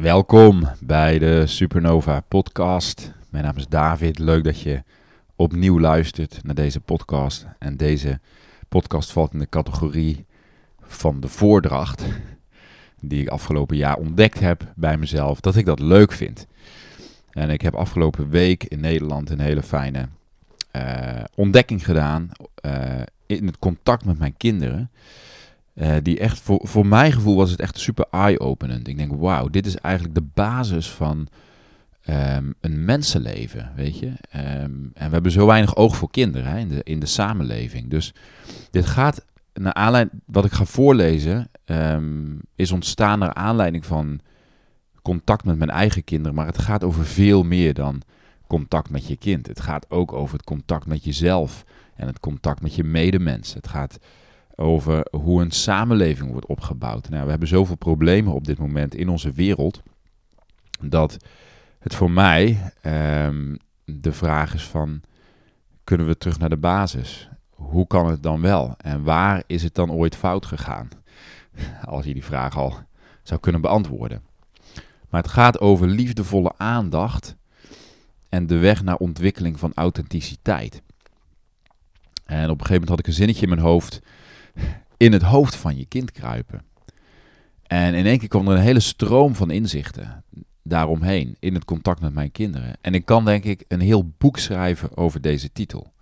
Welkom bij de Supernova Podcast. Mijn naam is David. Leuk dat je opnieuw luistert naar deze podcast. En deze podcast valt in de categorie van de voordracht, die ik afgelopen jaar ontdekt heb bij mezelf, dat ik dat leuk vind. En ik heb afgelopen week in Nederland een hele fijne uh, ontdekking gedaan uh, in het contact met mijn kinderen. Uh, die echt, voor, voor mijn gevoel was het echt super eye-openend. Ik denk, wauw, dit is eigenlijk de basis van um, een mensenleven, weet je. Um, en we hebben zo weinig oog voor kinderen hè, in, de, in de samenleving. Dus dit gaat, naar aanleiding, wat ik ga voorlezen, um, is ontstaan naar aanleiding van contact met mijn eigen kinderen. Maar het gaat over veel meer dan contact met je kind. Het gaat ook over het contact met jezelf en het contact met je medemens. Het gaat over hoe een samenleving wordt opgebouwd. Nou, we hebben zoveel problemen op dit moment in onze wereld dat het voor mij um, de vraag is van kunnen we terug naar de basis? Hoe kan het dan wel? En waar is het dan ooit fout gegaan? Als je die vraag al zou kunnen beantwoorden. Maar het gaat over liefdevolle aandacht en de weg naar ontwikkeling van authenticiteit. En op een gegeven moment had ik een zinnetje in mijn hoofd. In het hoofd van je kind kruipen. En in één keer kwam er een hele stroom van inzichten daaromheen in het contact met mijn kinderen. En ik kan denk ik een heel boek schrijven over deze titel.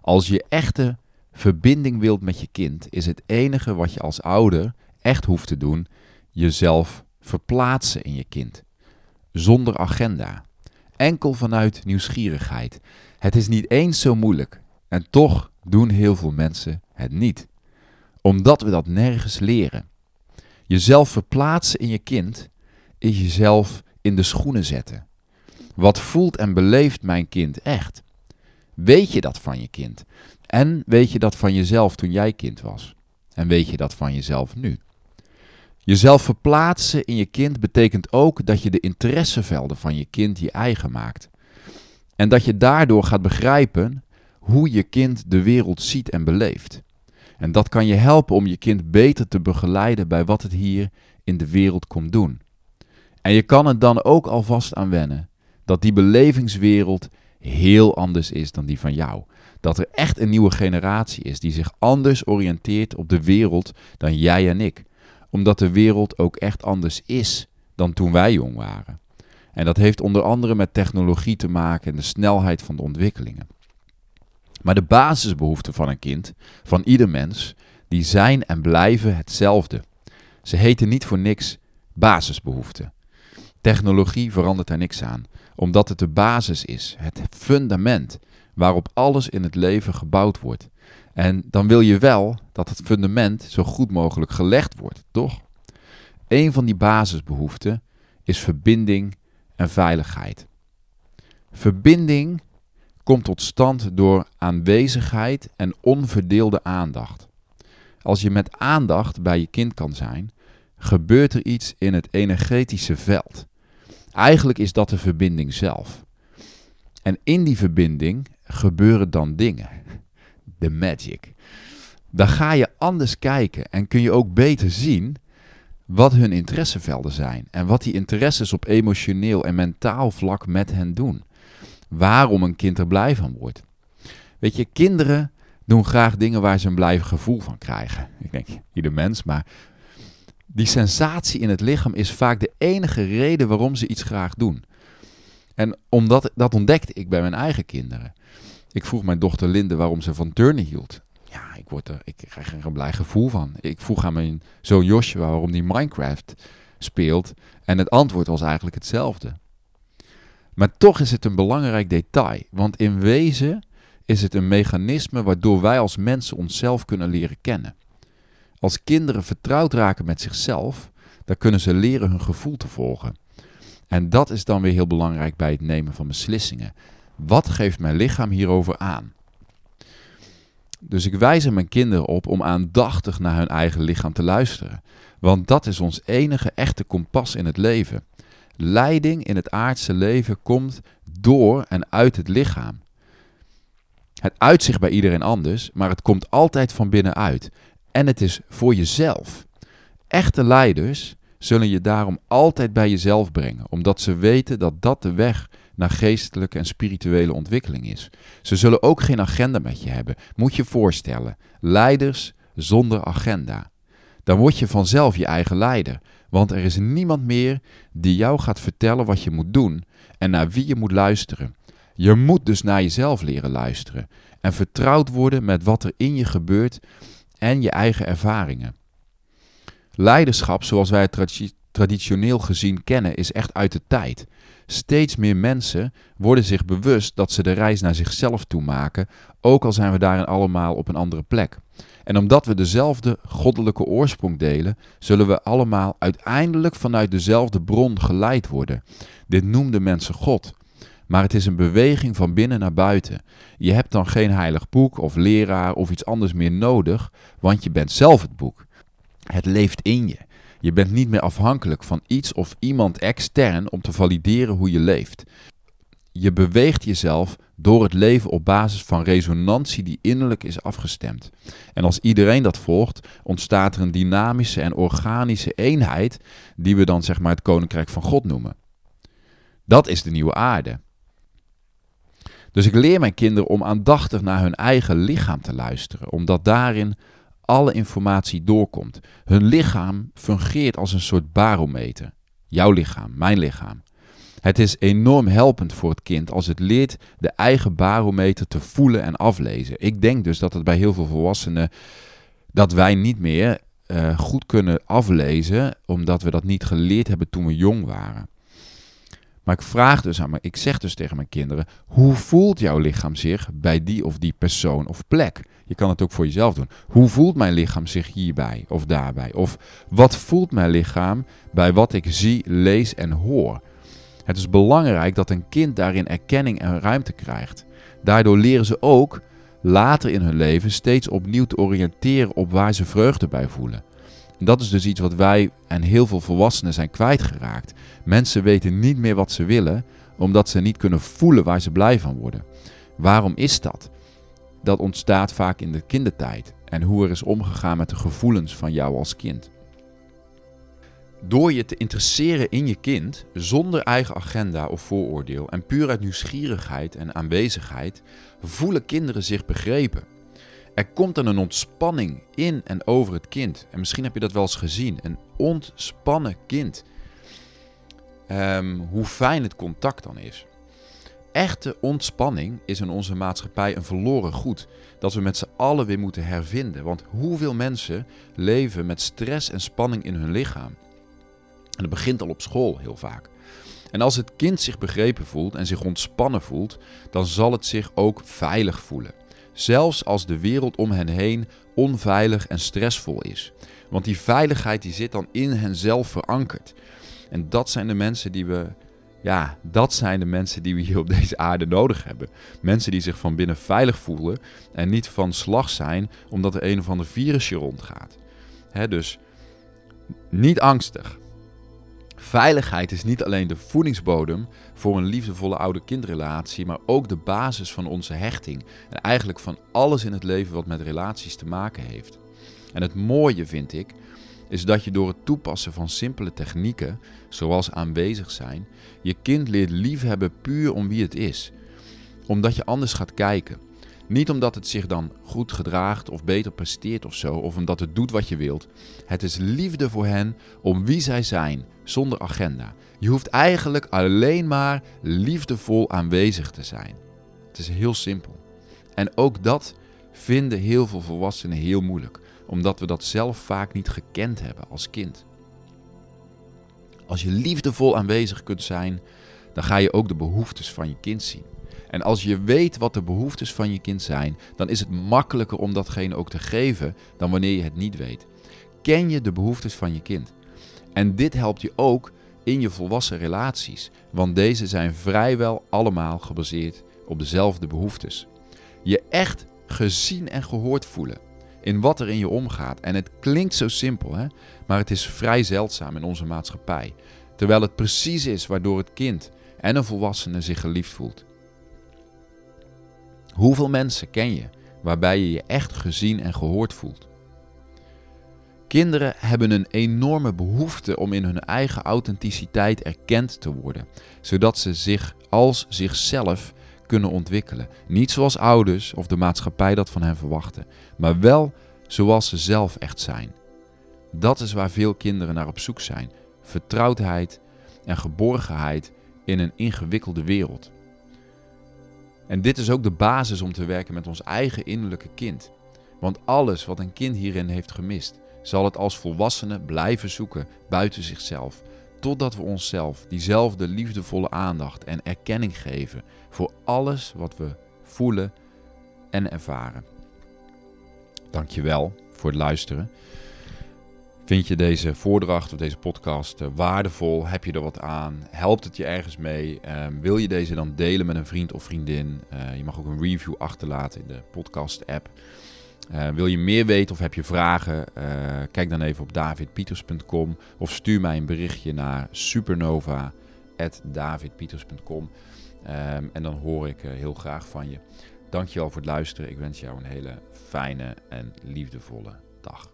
Als je echte verbinding wilt met je kind, is het enige wat je als ouder echt hoeft te doen, jezelf verplaatsen in je kind. Zonder agenda. Enkel vanuit nieuwsgierigheid. Het is niet eens zo moeilijk. En toch doen heel veel mensen het niet. Omdat we dat nergens leren. Jezelf verplaatsen in je kind is jezelf in de schoenen zetten. Wat voelt en beleeft mijn kind echt? Weet je dat van je kind? En weet je dat van jezelf toen jij kind was? En weet je dat van jezelf nu? Jezelf verplaatsen in je kind betekent ook dat je de interessevelden van je kind je eigen maakt. En dat je daardoor gaat begrijpen hoe je kind de wereld ziet en beleeft. En dat kan je helpen om je kind beter te begeleiden bij wat het hier in de wereld komt doen. En je kan het dan ook alvast aan wennen dat die belevingswereld heel anders is dan die van jou. Dat er echt een nieuwe generatie is die zich anders oriënteert op de wereld dan jij en ik. Omdat de wereld ook echt anders is dan toen wij jong waren. En dat heeft onder andere met technologie te maken en de snelheid van de ontwikkelingen. Maar de basisbehoeften van een kind, van ieder mens, die zijn en blijven hetzelfde. Ze heten niet voor niks basisbehoeften. Technologie verandert er niks aan, omdat het de basis is, het fundament waarop alles in het leven gebouwd wordt. En dan wil je wel dat het fundament zo goed mogelijk gelegd wordt, toch? Een van die basisbehoeften is verbinding en veiligheid. Verbinding komt tot stand door aanwezigheid en onverdeelde aandacht. Als je met aandacht bij je kind kan zijn, gebeurt er iets in het energetische veld. Eigenlijk is dat de verbinding zelf. En in die verbinding gebeuren dan dingen. De magic. Dan ga je anders kijken en kun je ook beter zien wat hun interessevelden zijn en wat die interesses op emotioneel en mentaal vlak met hen doen waarom een kind er blij van wordt. Weet je, kinderen doen graag dingen waar ze een blij gevoel van krijgen. Ik denk, ieder mens, maar die sensatie in het lichaam is vaak de enige reden waarom ze iets graag doen. En omdat, dat ontdekte ik bij mijn eigen kinderen. Ik vroeg mijn dochter Linde waarom ze van turnen hield. Ja, ik, word er, ik krijg er een blij gevoel van. Ik vroeg aan mijn zoon Joshua waarom die Minecraft speelt. En het antwoord was eigenlijk hetzelfde. Maar toch is het een belangrijk detail, want in wezen is het een mechanisme waardoor wij als mensen onszelf kunnen leren kennen. Als kinderen vertrouwd raken met zichzelf, dan kunnen ze leren hun gevoel te volgen. En dat is dan weer heel belangrijk bij het nemen van beslissingen. Wat geeft mijn lichaam hierover aan? Dus ik wijs er mijn kinderen op om aandachtig naar hun eigen lichaam te luisteren. Want dat is ons enige echte kompas in het leven. Leiding in het aardse leven komt door en uit het lichaam. Het uitzicht bij iedereen anders, maar het komt altijd van binnenuit. En het is voor jezelf. Echte leiders zullen je daarom altijd bij jezelf brengen, omdat ze weten dat dat de weg naar geestelijke en spirituele ontwikkeling is. Ze zullen ook geen agenda met je hebben. Moet je voorstellen, leiders zonder agenda. Dan word je vanzelf je eigen leider, want er is niemand meer die jou gaat vertellen wat je moet doen en naar wie je moet luisteren. Je moet dus naar jezelf leren luisteren en vertrouwd worden met wat er in je gebeurt en je eigen ervaringen. Leiderschap, zoals wij het traditioneel gezien kennen, is echt uit de tijd. Steeds meer mensen worden zich bewust dat ze de reis naar zichzelf toe maken, ook al zijn we daarin allemaal op een andere plek. En omdat we dezelfde goddelijke oorsprong delen, zullen we allemaal uiteindelijk vanuit dezelfde bron geleid worden. Dit noemden mensen God. Maar het is een beweging van binnen naar buiten. Je hebt dan geen heilig boek of leraar of iets anders meer nodig, want je bent zelf het boek. Het leeft in je. Je bent niet meer afhankelijk van iets of iemand extern om te valideren hoe je leeft. Je beweegt jezelf door het leven op basis van resonantie die innerlijk is afgestemd. En als iedereen dat volgt, ontstaat er een dynamische en organische eenheid die we dan zeg maar het koninkrijk van God noemen. Dat is de nieuwe aarde. Dus ik leer mijn kinderen om aandachtig naar hun eigen lichaam te luisteren, omdat daarin alle informatie doorkomt. Hun lichaam fungeert als een soort barometer. Jouw lichaam, mijn lichaam. Het is enorm helpend voor het kind als het leert de eigen barometer te voelen en aflezen. Ik denk dus dat het bij heel veel volwassenen dat wij niet meer uh, goed kunnen aflezen, omdat we dat niet geleerd hebben toen we jong waren. Maar ik vraag dus aan ik zeg dus tegen mijn kinderen: hoe voelt jouw lichaam zich bij die of die persoon of plek? Je kan het ook voor jezelf doen. Hoe voelt mijn lichaam zich hierbij of daarbij? Of wat voelt mijn lichaam bij wat ik zie, lees en hoor? Het is belangrijk dat een kind daarin erkenning en ruimte krijgt. Daardoor leren ze ook later in hun leven steeds opnieuw te oriënteren op waar ze vreugde bij voelen. Dat is dus iets wat wij en heel veel volwassenen zijn kwijtgeraakt. Mensen weten niet meer wat ze willen, omdat ze niet kunnen voelen waar ze blij van worden. Waarom is dat? Dat ontstaat vaak in de kindertijd en hoe er is omgegaan met de gevoelens van jou als kind. Door je te interesseren in je kind, zonder eigen agenda of vooroordeel en puur uit nieuwsgierigheid en aanwezigheid, voelen kinderen zich begrepen. Er komt dan een ontspanning in en over het kind. En misschien heb je dat wel eens gezien. Een ontspannen kind. Ehm, hoe fijn het contact dan is. Echte ontspanning is in onze maatschappij een verloren goed. Dat we met z'n allen weer moeten hervinden. Want hoeveel mensen leven met stress en spanning in hun lichaam? En dat begint al op school heel vaak. En als het kind zich begrepen voelt en zich ontspannen voelt, dan zal het zich ook veilig voelen. Zelfs als de wereld om hen heen onveilig en stressvol is. Want die veiligheid die zit dan in henzelf verankerd. En dat zijn de mensen die we, ja, dat zijn de mensen die we hier op deze aarde nodig hebben. Mensen die zich van binnen veilig voelen en niet van slag zijn omdat er een of ander virusje rondgaat. Dus niet angstig. Veiligheid is niet alleen de voedingsbodem voor een liefdevolle oude-kindrelatie, maar ook de basis van onze hechting. En eigenlijk van alles in het leven wat met relaties te maken heeft. En het mooie vind ik, is dat je door het toepassen van simpele technieken, zoals aanwezig zijn, je kind leert liefhebben puur om wie het is. Omdat je anders gaat kijken. Niet omdat het zich dan goed gedraagt of beter presteert of zo, of omdat het doet wat je wilt. Het is liefde voor hen om wie zij zijn, zonder agenda. Je hoeft eigenlijk alleen maar liefdevol aanwezig te zijn. Het is heel simpel. En ook dat vinden heel veel volwassenen heel moeilijk, omdat we dat zelf vaak niet gekend hebben als kind. Als je liefdevol aanwezig kunt zijn, dan ga je ook de behoeftes van je kind zien. En als je weet wat de behoeftes van je kind zijn, dan is het makkelijker om datgene ook te geven dan wanneer je het niet weet. Ken je de behoeftes van je kind? En dit helpt je ook in je volwassen relaties, want deze zijn vrijwel allemaal gebaseerd op dezelfde behoeftes. Je echt gezien en gehoord voelen in wat er in je omgaat. En het klinkt zo simpel, hè? maar het is vrij zeldzaam in onze maatschappij. Terwijl het precies is waardoor het kind en een volwassene zich geliefd voelt. Hoeveel mensen ken je waarbij je je echt gezien en gehoord voelt? Kinderen hebben een enorme behoefte om in hun eigen authenticiteit erkend te worden, zodat ze zich als zichzelf kunnen ontwikkelen. Niet zoals ouders of de maatschappij dat van hen verwachten, maar wel zoals ze zelf echt zijn. Dat is waar veel kinderen naar op zoek zijn: vertrouwdheid en geborgenheid in een ingewikkelde wereld. En dit is ook de basis om te werken met ons eigen innerlijke kind. Want alles wat een kind hierin heeft gemist, zal het als volwassene blijven zoeken buiten zichzelf, totdat we onszelf diezelfde liefdevolle aandacht en erkenning geven voor alles wat we voelen en ervaren. Dankjewel voor het luisteren. Vind je deze voordracht of deze podcast eh, waardevol? Heb je er wat aan? Helpt het je ergens mee? Ehm, wil je deze dan delen met een vriend of vriendin? Uh, je mag ook een review achterlaten in de podcast-app. Uh, wil je meer weten of heb je vragen? kijk dan even op davidpieters.com of stuur mij een berichtje naar supernova.davidpieters.com. Ehm, en dan hoor ik heel graag van je. Dankjewel voor het luisteren. Ik wens jou een hele fijne en liefdevolle dag.